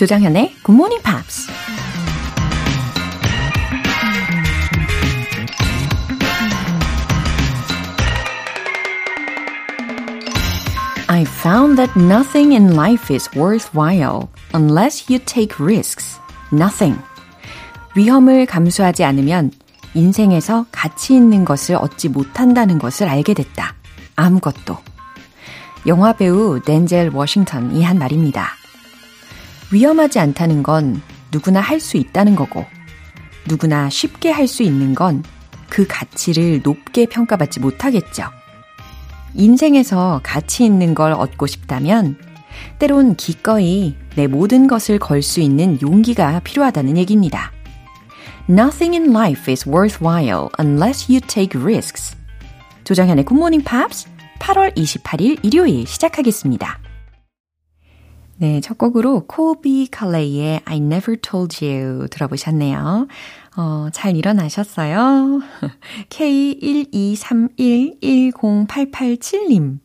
조장현의 Good Morning Pops. I found that nothing in life is worthwhile unless you take risks. Nothing. 위험을 감수하지 않으면 인생에서 가치 있는 것을 얻지 못한다는 것을 알게 됐다. 아무것도. 영화 배우 덴젤 워싱턴이 한 말입니다. 위험하지 않다는 건 누구나 할 수 있다는 거고, 누구나 쉽게 할 수 있는 건 그 가치를 높게 평가받지 못하겠죠. 인생에서 가치 있는 걸 얻고 싶다면 때론 기꺼이 내 모든 것을 걸 수 있는 용기가 필요하다는 얘기입니다. Nothing in life is worthwhile unless you take risks. Good Morning Pops 8월 28일 일요일 시작하겠습니다. 네, 첫 곡으로 코비 칼레이의 I Never Told You 들어보셨네요. 어, 잘 일어나셨어요? K123110887님.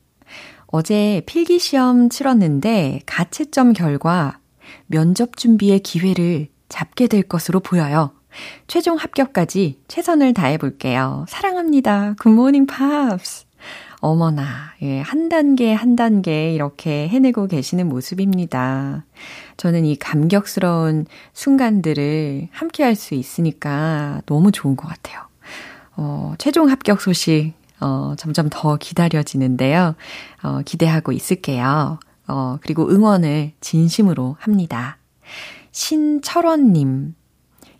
어제 필기시험 치렀는데 가채점 결과 면접 준비의 기회를 잡게 될 것으로 보여요. 최종 합격까지 최선을 다해 볼게요. 사랑합니다. 굿모닝 팝스. 어머나, 예, 한 단계 한 단계 이렇게 해내고 계시는 모습입니다. 저는 이 감격스러운 순간들을 함께 할 수 있으니까 너무 좋은 것 같아요. 어, 최종 합격 소식, 어, 점점 더 기다려지는데요. 어, 기대하고 있을게요. 어, 그리고 응원을 진심으로 합니다. 신철원님,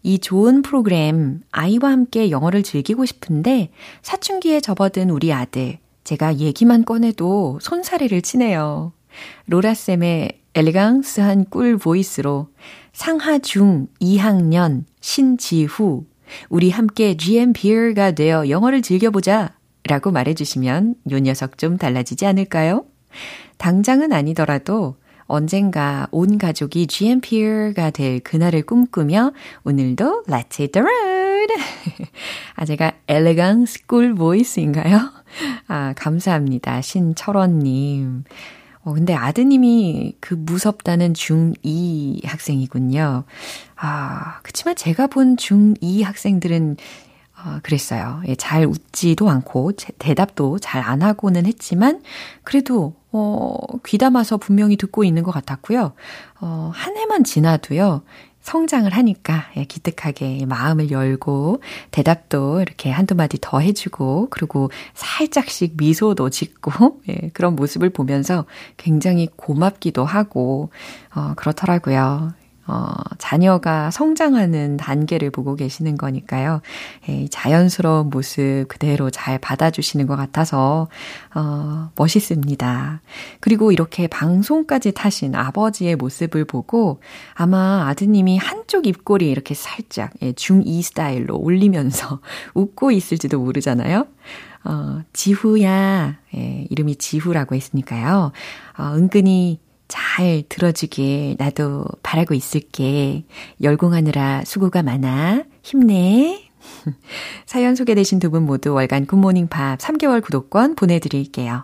이 좋은 프로그램 아이와 함께 영어를 즐기고 싶은데 사춘기에 접어든 우리 아들 제가 얘기만 꺼내도 손사래를 치네요. 로라쌤의 엘리강스한 꿀 보이스로 상하 중 2학년 신지후 우리 함께 GMPR가 되어 영어를 즐겨보자 라고 말해주시면 요 녀석 좀 달라지지 않을까요? 당장은 아니더라도 언젠가 온 가족이 GMPer가 될 그날을 꿈꾸며 오늘도 Let's hit the road! 아, 제가 elegance cool voice인가요? 아, 감사합니다. 신철원님. 어, 근데 아드님이 그 무섭다는 중2 학생이군요. 아, 그치만 제가 본 중2 학생들은 어, 그랬어요. 예, 잘 웃지도 않고 제, 대답도 잘 안 하고는 했지만 그래도 어, 귀담아서 분명히 듣고 있는 것 같았고요. 어, 한 해만 지나도요. 성장을 하니까 예, 기특하게 마음을 열고 대답도 이렇게 한두 마디 더 해주고 그리고 살짝씩 미소도 짓고 예, 그런 모습을 보면서 굉장히 고맙기도 하고 어, 그렇더라고요. 어, 자녀가 성장하는 단계를 보고 계시는 거니까요. 예, 자연스러운 모습 그대로 잘 받아주시는 것 같아서, 어, 멋있습니다. 그리고 이렇게 방송까지 타신 아버지의 모습을 보고 아마 아드님이 한쪽 입꼬리 이렇게 살짝, 예, 중2 스타일로 올리면서 웃고 있을지도 모르잖아요. 어, 지후야, 예, 이름이 지후라고 했으니까요. 어, 은근히 잘 들어주길 나도 바라고 있을게. 열공하느라 수고가 많아. 힘내. 사연 소개되신 두 분 모두 월간 굿모닝 팝 3개월 구독권 보내드릴게요.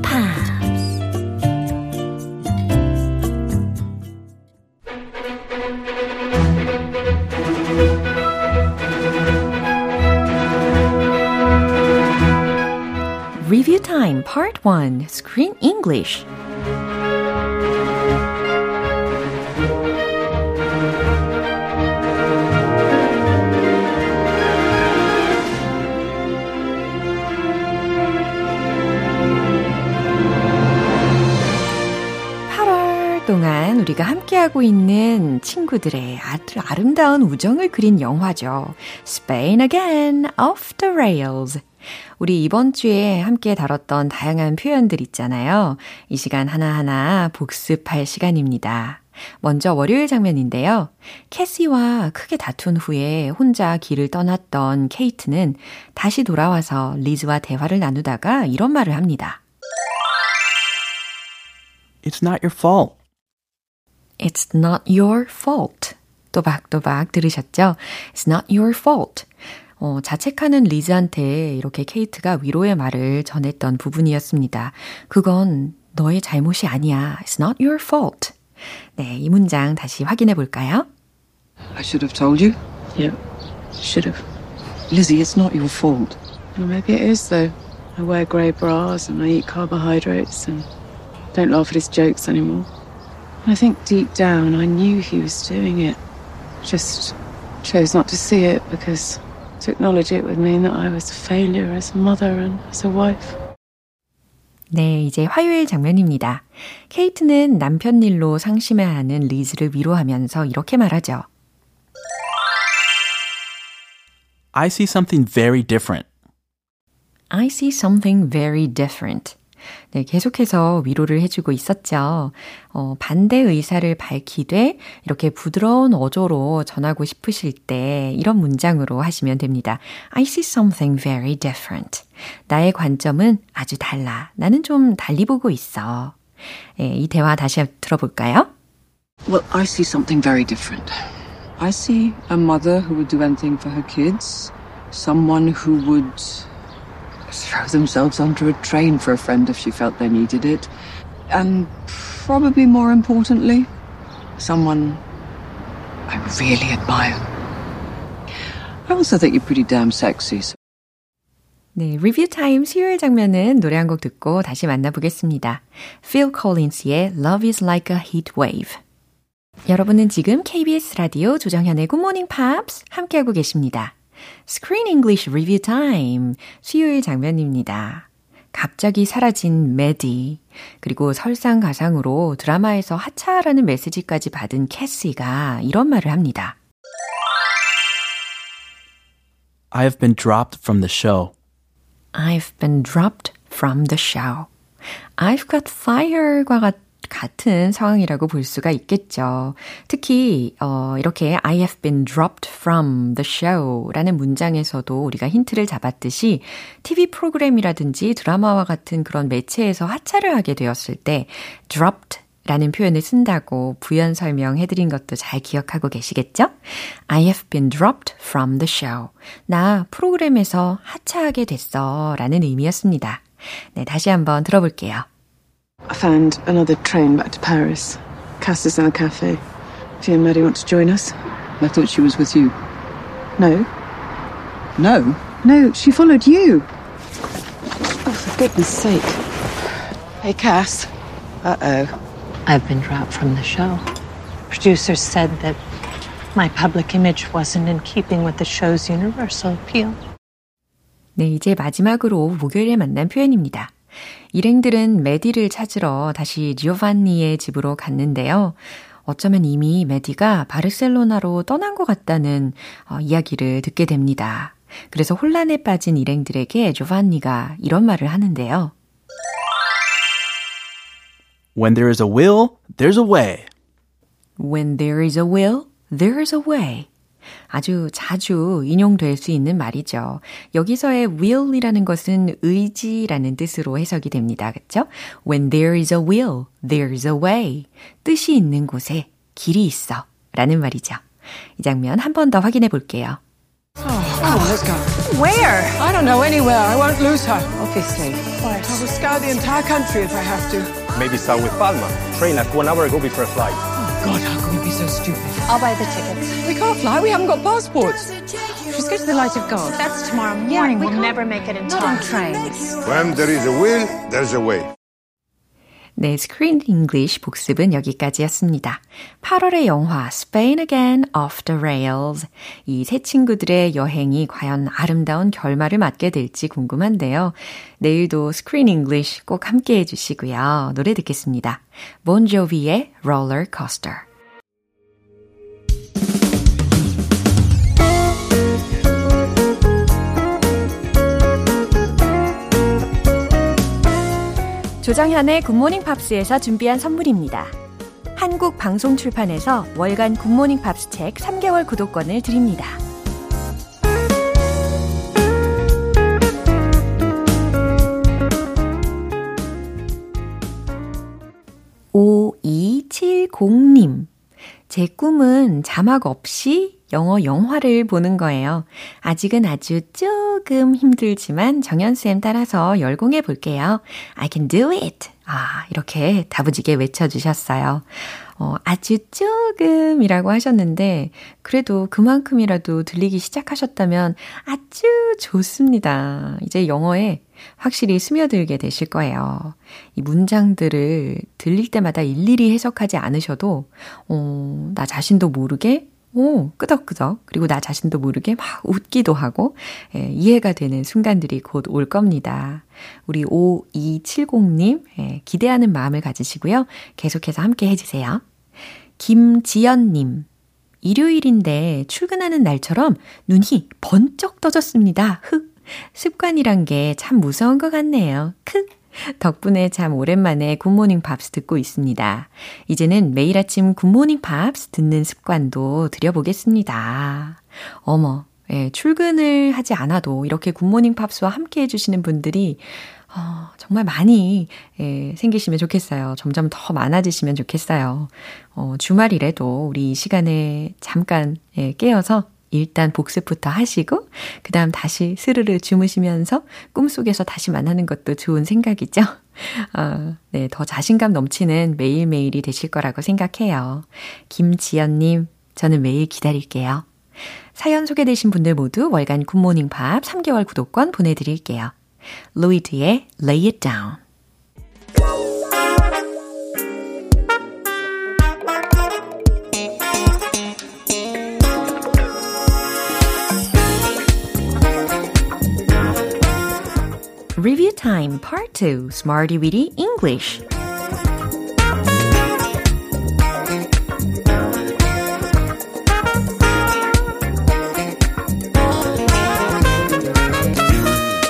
Time Part 1 Screen English 함께하고 있는 친구들의 아주 아름다운 우정을 그린 영화죠. Spain Again, Off the Rails. 우리 이번 주에 함께 다뤘던 다양한 표현들 있잖아요. 이 시간 하나하나 복습할 시간입니다. 먼저 월요일 장면인데요. 캐시와 크게 다툰 후에 혼자 길을 떠났던 케이트는 다시 돌아와서 리즈와 대화를 나누다가 이런 말을 합니다. It's not your fault. It's not your fault. 또박또박 들으셨죠? It's not your fault. 어, 자책하는 리즈한테 이렇게 케이트가 위로의 말을 전했던 부분이었습니다. 그건 너의 잘못이 아니야. It's not your fault. 네, 이 문장 다시 확인해 볼까요? I should have told you. Yeah, should have. Lizzie, it's not your fault. Well, maybe it is, though. I wear grey bras and I eat carbohydrates and don't laugh at his jokes anymore. I think deep down I knew he was doing it. Just chose not to see it because to acknowledge it would mean that I was a failure as a mother and as a wife. 네, 이제 화요일 장면입니다. 케이트는 남편 일로 상심해하는 리즈를 위로하면서 이렇게 말하죠. I see something very different. I see something very different. 네, 계속해서 위로를 해주고 있었죠. 어, 반대 의사를 밝히되 이렇게 부드러운 어조로 전하고 싶으실 때 이런 문장으로 하시면 됩니다. I see something very different. 나의 관점은 아주 달라. 나는 좀 달리 보고 있어. 예, 이 대화 다시 들어볼까요? Well, I see something very different. I see a mother who would do anything for her kids, someone who would throw themselves onto a train for a friend if she felt they needed it, and probably more importantly, someone I really admire. I also think you're pretty damn sexy. So 네, 리뷰 타임 수요일 장면은 노래 한 곡 듣고 다시 만나보겠습니다. Phil Collins의 Love is like a heat wave. 여러분은 지금 KBS 라디오 조정현의 Good Morning Pops 함께하고 계십니다. Screen English Review Time 수요일 장면입니다. 갑자기 사라진 메디, 그리고 설상가상으로 드라마에서 하차하라는 메시지까지 받은 캐시가 이런 말을 합니다. I have been dropped from the show. I've been dropped from the show. I've got fire과 같 같은 상황이라고 볼 수가 있겠죠. 특히 어, 이렇게 I have been dropped from the show라는 문장에서도 우리가 힌트를 잡았듯이 TV 프로그램이라든지 드라마와 같은 그런 매체에서 하차를 하게 되었을 때 dropped 라는 표현을 쓴다고 부연 설명해 드린 것도 잘 기억하고 계시겠죠? I have been dropped from the show. 나 프로그램에서 하차하게 됐어 라는 의미였습니다. 네, 다시 한번 들어볼게요. I found another train back to Paris. Cass is in the cafe. If you and Maddie want to join us. I thought she was with you. No. No? No, she followed you. Oh, for goodness sake. Hey, Cass. Uh-oh. I've been dropped from the show. Producers said that my public image wasn't in keeping with the show's universal appeal. 네, 이제 마지막으로 목요일에 만난 표현입니다. 일행들은 메디를 찾으러 다시 지오반니의 집으로 갔는데요. 어쩌면 이미 메디가 바르셀로나로 떠난 것 같다는 어, 이야기를 듣게 됩니다. 그래서 혼란에 빠진 일행들에게 조반니가 이런 말을 하는데요. When there is a will, there's a way. When there is a will, there is a way. 아주 자주 인용될 수 있는 말이죠. 여기서의 will이라는 것은 의지라는 뜻으로 해석이 됩니다. 그렇죠? When there is a will, there is a way. 뜻이 있는 곳에 길이 있어. 라는 말이죠. 이 장면 한 번 더 확인해 볼게요. Oh, let's go. Where? I don't know anywhere. I won't lose her. Obviously. I will scour the entire country if I have to. Maybe start with Palma. Train left one hour ago before a flight. God, how can we be so stupid? I'll buy the tickets. We can't fly. We haven't got passports. Just go to the Light of God. That's tomorrow morning. we'll never make it in time. Not on trains. When there is a will, there's a way. 네, Screen English 복습은 여기까지였습니다. 8월의 영화 Spain Again Off the Rails. 이 세 친구들의 여행이 과연 아름다운 결말을 맞게 될지 궁금한데요. 내일도 Screen English 꼭 함께 해주시고요. 노래 듣겠습니다. Jovi의 Roller Coaster. 조정현의 굿모닝 팝스에서 준비한 선물입니다. 한국 방송 출판에서 월간 굿모닝 팝스 책 3개월 구독권을 드립니다. 오이칠공님 제 꿈은 자막 없이 영어 영화를 보는 거예요. 아직은 아주 조금 힘들지만 정연쌤 따라서 열공해 볼게요. I can do it. 아, 이렇게 다부지게 외쳐주셨어요. 어, 아주 조금이라고 하셨는데, 그래도 그만큼이라도 들리기 시작하셨다면 아주 좋습니다. 이제 영어에 확실히 스며들게 되실 거예요. 이 문장들을 들릴 때마다 일일이 해석하지 않으셔도, 어, 나 자신도 모르게 오, 끄덕끄덕. 그리고 나 자신도 모르게 막 웃기도 하고, 예, 이해가 되는 순간들이 곧 올 겁니다. 우리 5270님, 예, 기대하는 마음을 가지시고요. 계속해서 함께 해주세요. 김지연님, 일요일인데 출근하는 날처럼 눈이 번쩍 떠졌습니다. 흑. 습관이란 게 참 무서운 것 같네요. 크. 덕분에 참 오랜만에 굿모닝 팝스 듣고 있습니다. 이제는 매일 아침 굿모닝 팝스 듣는 습관도 들여보겠습니다. 어머, 예, 출근을 하지 않아도 이렇게 굿모닝 팝스와 함께 해주시는 분들이 어, 정말 많이 예, 생기시면 좋겠어요. 점점 더 많아지시면 좋겠어요. 어, 주말이라도 우리 이 시간에 잠깐 예, 깨어서 일단 복습부터 하시고, 그 다음 다시 스르르 주무시면서 꿈속에서 다시 만나는 것도 좋은 생각이죠. 어, 네, 더 자신감 넘치는 매일매일이 되실 거라고 생각해요. 김지연님, 저는 매일 기다릴게요. 사연 소개되신 분들 모두 월간 굿모닝 팝 3개월 구독권 보내드릴게요. 로이드의 Lay It Down. Review Time Part 2 Smarty Weedy English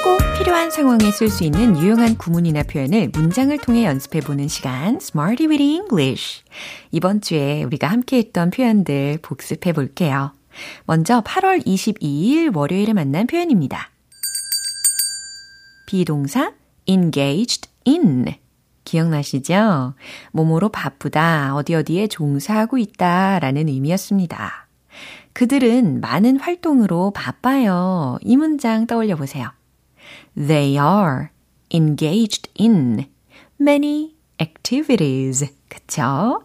꼭 필요한 상황에 쓸 수 있는 유용한 구문이나 표현을 문장을 통해 연습해 보는 시간 Smarty Weedy English 이번 주에 우리가 함께 했던 표현들 복습해 볼게요. 먼저 8월 22일 월요일에 만난 표현입니다. 비동사 engaged in. 기억나시죠? 몸으로 바쁘다, 어디 어디에 종사하고 있다 라는 의미였습니다. 그들은 많은 활동으로 바빠요. 이 문장 떠올려 보세요. They are engaged in many activities. 그쵸?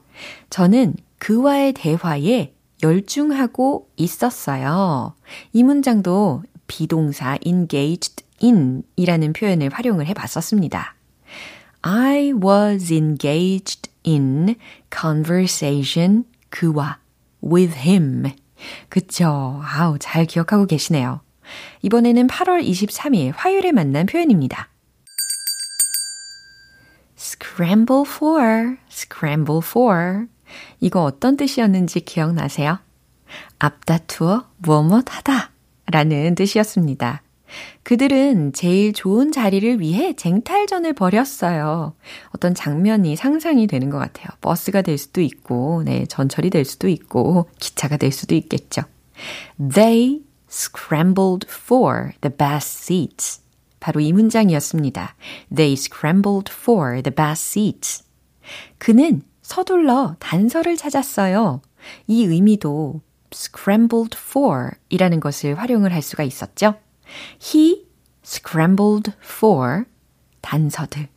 저는 그와의 대화에 열중하고 있었어요. 이 문장도 비동사 engaged in 이라는 표현을 활용을 해 봤었습니다. I was engaged in conversation 그와 with him. 그쵸. 아우, 잘 기억하고 계시네요. 이번에는 8월 23일 화요일에 만난 표현입니다. scramble for, scramble for. 이거 어떤 뜻이었는지 기억나세요? 앞다투어 무엇무엇 하다 라는 뜻이었습니다. 그들은 제일 좋은 자리를 위해 쟁탈전을 벌였어요. 어떤 장면이 상상이 되는 것 같아요. 버스가 될 수도 있고, 네, 전철이 될 수도 있고, 기차가 될 수도 있겠죠. They scrambled for the best seats. 바로 이 문장이었습니다. They scrambled for the best seats. 그는 서둘러 단서를 찾았어요. 이 의미도 scrambled for 이라는 것을 활용을 할 수가 있었죠. He scrambled for 단서들,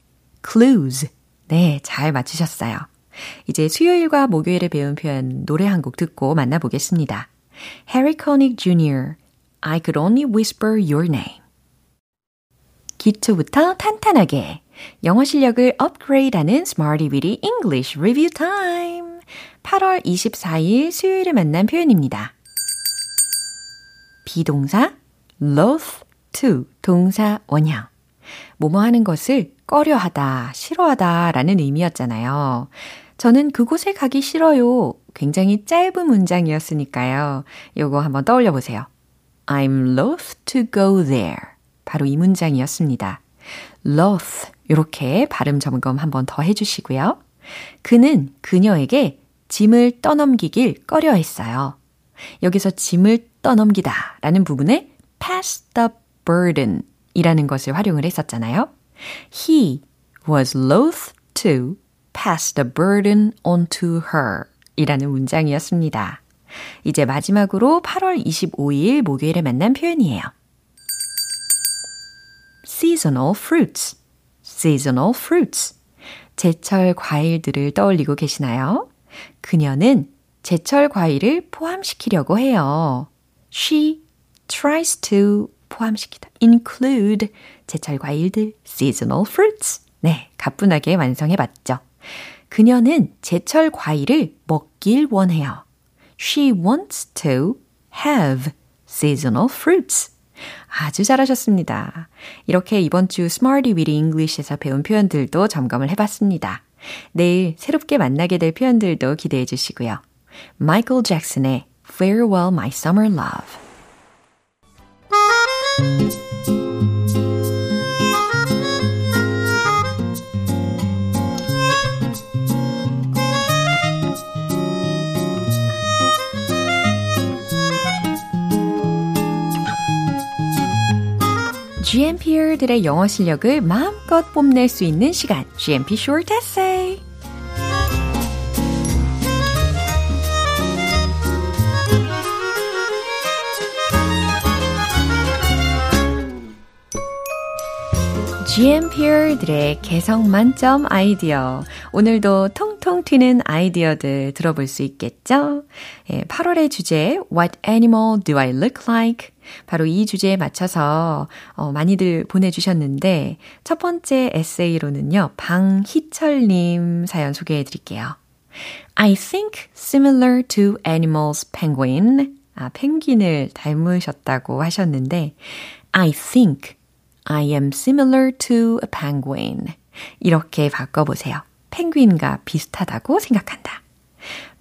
clues. 네, 잘 맞추셨어요. 이제 수요일과 목요일에 배운 표현 노래 한 곡 듣고 만나보겠습니다. Harry Connick Jr. I could only whisper your name. 기초부터 탄탄하게 영어 실력을 업그레이드하는 Smarty Weedy English Review Time. 8월 24일 수요일에 만난 표현입니다. 비동사 loath to 동사 원형. 뭐뭐 하는 것을 꺼려하다, 싫어하다 라는 의미였잖아요. 저는 그곳에 가기 싫어요. 굉장히 짧은 문장이었으니까요. 요거 한번 떠올려 보세요. I'm loath to go there. 바로 이 문장이었습니다. loath 이렇게 발음 점검 한번 더 해주시고요. 그는 그녀에게 짐을 떠넘기길 꺼려 했어요. 여기서 짐을 떠넘기다 라는 부분에 pass the burden 이라는 것을 활용을 했었잖아요. He was loath to pass the burden on to her 이라는 문장이었습니다. 이제 마지막으로 8월 25일 목요일에 만난 표현이에요. seasonal fruits, seasonal fruits. 제철 과일들을 떠올리고 계시나요? 그녀는 제철 과일을 포함시키려고 해요. She tries to 포함시키다. include 제철 과일들, seasonal fruits. 네, 가뿐하게 완성해 봤죠. 그녀는 제철 과일을 먹길 원해요. She wants to have seasonal fruits. 아주 잘하셨습니다. 이렇게 이번 주 Smarty Weedy English에서 배운 표현들도 점검을 해봤습니다. 내일 새롭게 만나게 될 표현들도 기대해 주시고요. 마이클 잭슨의 Farewell My Summer Love GMPR들의 영어 실력을 마음껏 뽐낼 수 있는 시간, GMP Short Essay. GMPR들의 개성 만점 아이디어. 오늘도 통통 튀는 아이디어들 들어볼 수 있겠죠? 예, 8월의 주제, What animal do I look like? 바로 이 주제에 맞춰서 어, 많이들 보내주셨는데, 첫 번째 에세이로는요, 방희철님 사연 소개해 드릴게요. I think similar to animals penguin. 아, 펭귄을 닮으셨다고 하셨는데, I think I am similar to a penguin. 이렇게 바꿔보세요. 펭귄과 비슷하다고 생각한다.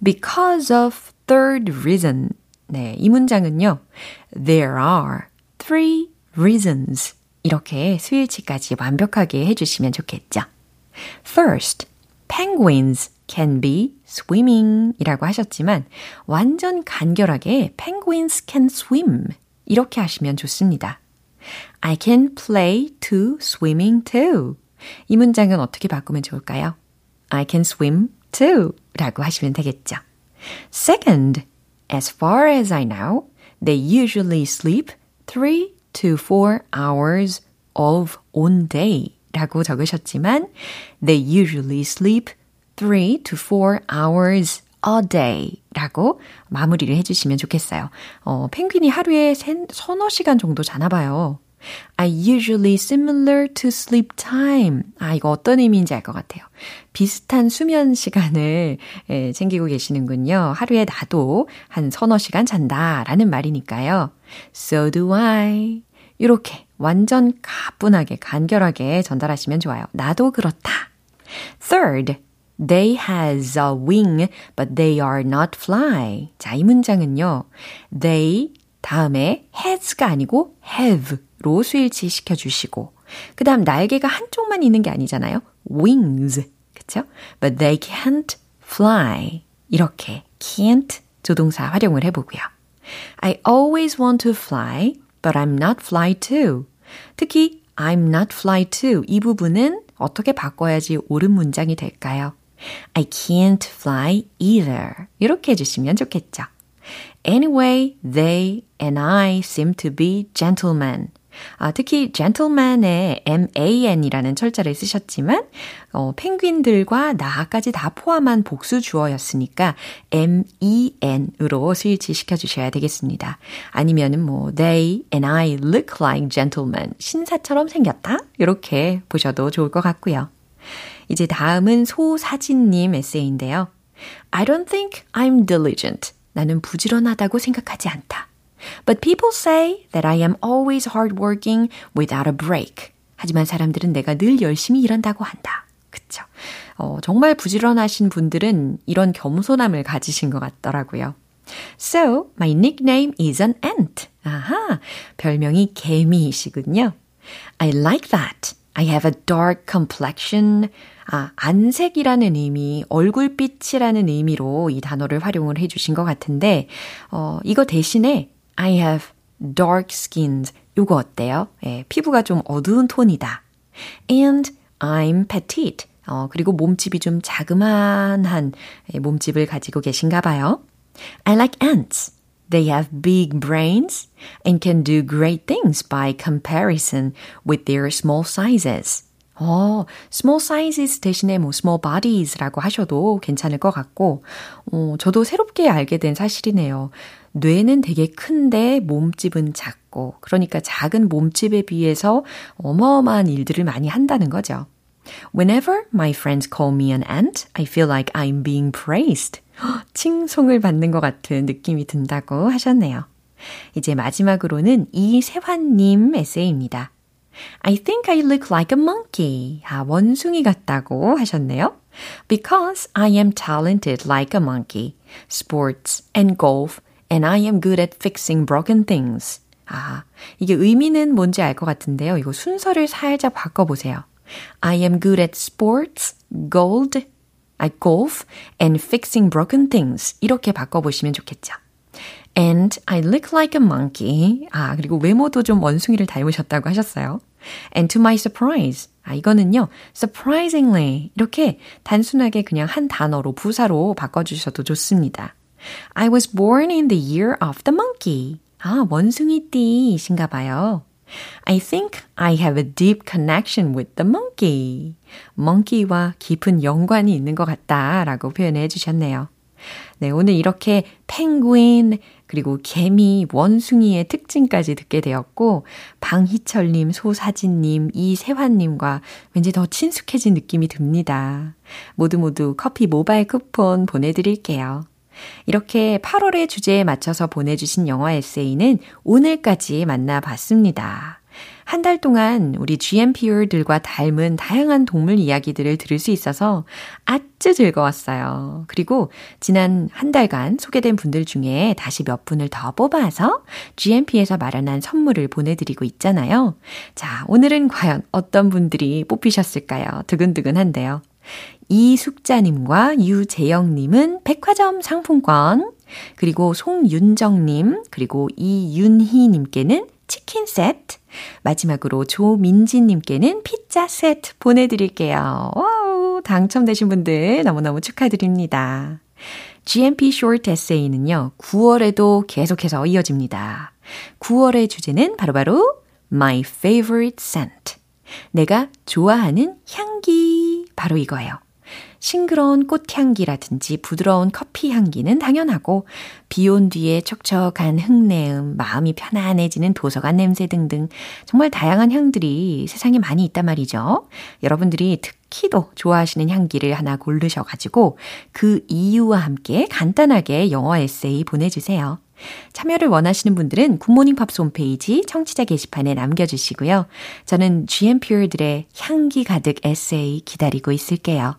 Because of third reason. 네, 이 문장은요. There are three reasons. 이렇게 스위치까지 완벽하게 해주시면 좋겠죠. First, penguins can be swimming 이라고 하셨지만 완전 간결하게 penguins can swim 이렇게 하시면 좋습니다. I can play to swimming too. 이 문장은 어떻게 바꾸면 좋을까요? I can swim too 라고 하시면 되겠죠. Second, as far as I know, they usually sleep 3 to 4 hours of on day 라고 적으셨지만 they usually sleep 3 to 4 hours a day 라고 마무리를 해주시면 좋겠어요. 어, 펭귄이 하루에 서너 시간 정도 자나 봐요. I usually similar to sleep time. 아, 이거 어떤 의미인지 알 것 같아요. 비슷한 수면 시간을 예, 챙기고 계시는군요. 하루에 나도 한 서너 시간 잔다 라는 말이니까요. So do I. 이렇게 완전 가뿐하게 간결하게 전달하시면 좋아요. 나도 그렇다. Third, They has a wing, but they are not fly. 자, 이 문장은요. They 다음에 has가 아니고 have로 수일치 시켜주시고 그 다음 날개가 한쪽만 있는 게 아니잖아요. wings. 그쵸? But they can't fly. 이렇게 can't 조동사 활용을 해보고요. I always want to fly, but I'm not fly too. 특히 I'm not fly too 이 부분은 어떻게 바꿔야지 옳은 문장이 될까요? I can't fly either. 이렇게 해주시면 좋겠죠. Anyway, they and I seem to be gentlemen. 아, 특히 gentleman에 man이라는 철자를 쓰셨지만 어, 펭귄들과 나까지 다 포함한 복수 주어였으니까 men으로 스위치 시켜주셔야 되겠습니다. 아니면은 뭐 they and I look like gentlemen 신사처럼 생겼다 이렇게 보셔도 좋을 것 같고요. 이제 다음은 소사진님 에세이인데요. I don't think I'm diligent. 나는 부지런하다고 생각하지 않다. But people say that I am always hardworking without a break. 하지만 사람들은 내가 늘 열심히 일한다고 한다. 그쵸? 어, 정말 부지런하신 분들은 이런 겸손함을 가지신 것 같더라고요. So, my nickname is an ant. 아하, 별명이 개미이시군요. I like that. I have a dark complexion. 아, 안색이라는 의미, 얼굴빛이라는 의미로 이 단어를 활용을 해 주신 것 같은데, 어, 이거 대신에 I have dark skins. 요거 어때요? 예, 피부가 좀 어두운 톤이다. And I'm petite. 어, 그리고 몸집이 좀 자그마한 몸집을 가지고 계신가 봐요. I like ants. They have big brains and can do great things by comparison with their small sizes. 어, small sizes 대신에 뭐 small bodies라고 하셔도 괜찮을 것 같고, 어, 저도 새롭게 알게 된 사실이네요. 뇌는 되게 큰데 몸집은 작고, 그러니까 작은 몸집에 비해서 어마어마한 일들을 많이 한다는 거죠. Whenever my friends call me an ant, I feel like I'm being praised. 칭송을 받는 것 같은 느낌이 든다고 하셨네요. 이제 마지막으로는 이세환님 에세이입니다. I think I look like a monkey. 아, 원숭이 같다고 하셨네요. Because I am talented like a monkey. Sports and golf and I am good at fixing broken things. 아, 이게 의미는 뭔지 알 것 같은데요. 이거 순서를 살짝 바꿔보세요. I am good at sports, gold, at golf, and fixing broken things. 이렇게 바꿔보시면 좋겠죠. And I look like a monkey. 아, 그리고 외모도 좀 원숭이를 닮으셨다고 하셨어요. And to my surprise. 아, 이거는요, surprisingly. 이렇게 단순하게 그냥 한 단어로, 부사로 바꿔주셔도 좋습니다. I was born in the year of the monkey. 아, 원숭이띠이신가 봐요. I think I have a deep connection with the monkey. monkey와 깊은 연관이 있는 것 같다 라고 표현해 주셨네요. 네, 오늘 이렇게 펭귄, 그리고 개미, 원숭이의 특징까지 듣게 되었고, 방희철님, 소사진님, 이세환님과 왠지 더 친숙해진 느낌이 듭니다. 모두 모두 커피 모바일 쿠폰 보내드릴게요. 이렇게 8월의 주제에 맞춰서 보내주신 영화 에세이는 오늘까지 만나봤습니다. 한 달 동안 우리 GMPR들과 닮은 다양한 동물 이야기들을 들을 수 있어서 아주 즐거웠어요. 그리고 지난 한 달간 소개된 분들 중에 다시 몇 분을 더 뽑아서 GMP에서 마련한 선물을 보내드리고 있잖아요. 자, 오늘은 과연 어떤 분들이 뽑히셨을까요? 두근두근한데요. 이숙자님과 유재영님은 백화점 상품권, 그리고 송윤정님, 그리고 이윤희님께는 치킨 세트, 마지막으로 조민지님께는 피자 세트 보내드릴게요. 와우, 당첨되신 분들 너무너무 축하드립니다. GMP Short Essay는요, 9월에도 계속해서 이어집니다. 9월의 주제는 바로바로 바로 My Favorite Scent. 내가 좋아하는 향기. 바로 이거예요. 싱그러운 꽃향기라든지 부드러운 커피 향기는 당연하고 비 온 뒤에 촉촉한 흙내음, 마음이 편안해지는 도서관 냄새 등등 정말 다양한 향들이 세상에 많이 있단 말이죠. 여러분들이 특히도 좋아하시는 향기를 하나 고르셔가지고 그 이유와 함께 간단하게 영어 에세이 보내주세요. 참여를 원하시는 분들은 굿모닝 팝스 홈페이지 청취자 게시판에 남겨주시고요. 저는 GMPer들의 향기 가득 에세이 기다리고 있을게요.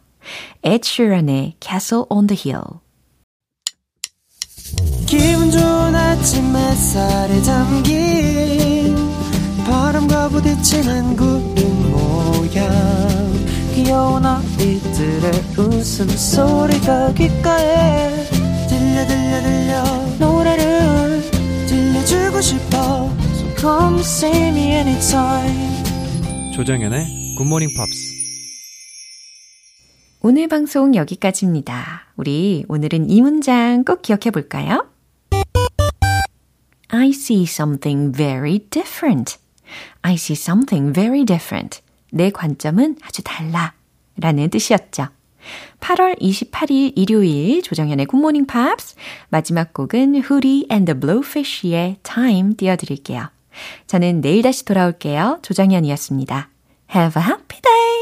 Ed Sheeran의 Castle on the Hill. 기분 좋은 아침 햇살에 담긴 바람과 부딪히는 구름 모양 귀여운 아이들의 웃음소리가 귓가에 들려 들려 들려 노래를 들려주고 싶어 So come see me anytime 조정연의 굿모닝 팝스 오늘 방송 여기까지입니다. 우리 오늘은 이 문장 꼭 기억해 볼까요? I see something very different. I see something very different. 내 관점은 아주 달라. 라는 뜻이었죠. 8월 28일 일요일 조정현의 굿모닝 팝스 마지막 곡은 후리 and the Blowfish의 Time 띄워드릴게요. 저는 내일 다시 돌아올게요. 조정현이었습니다. Have a happy day!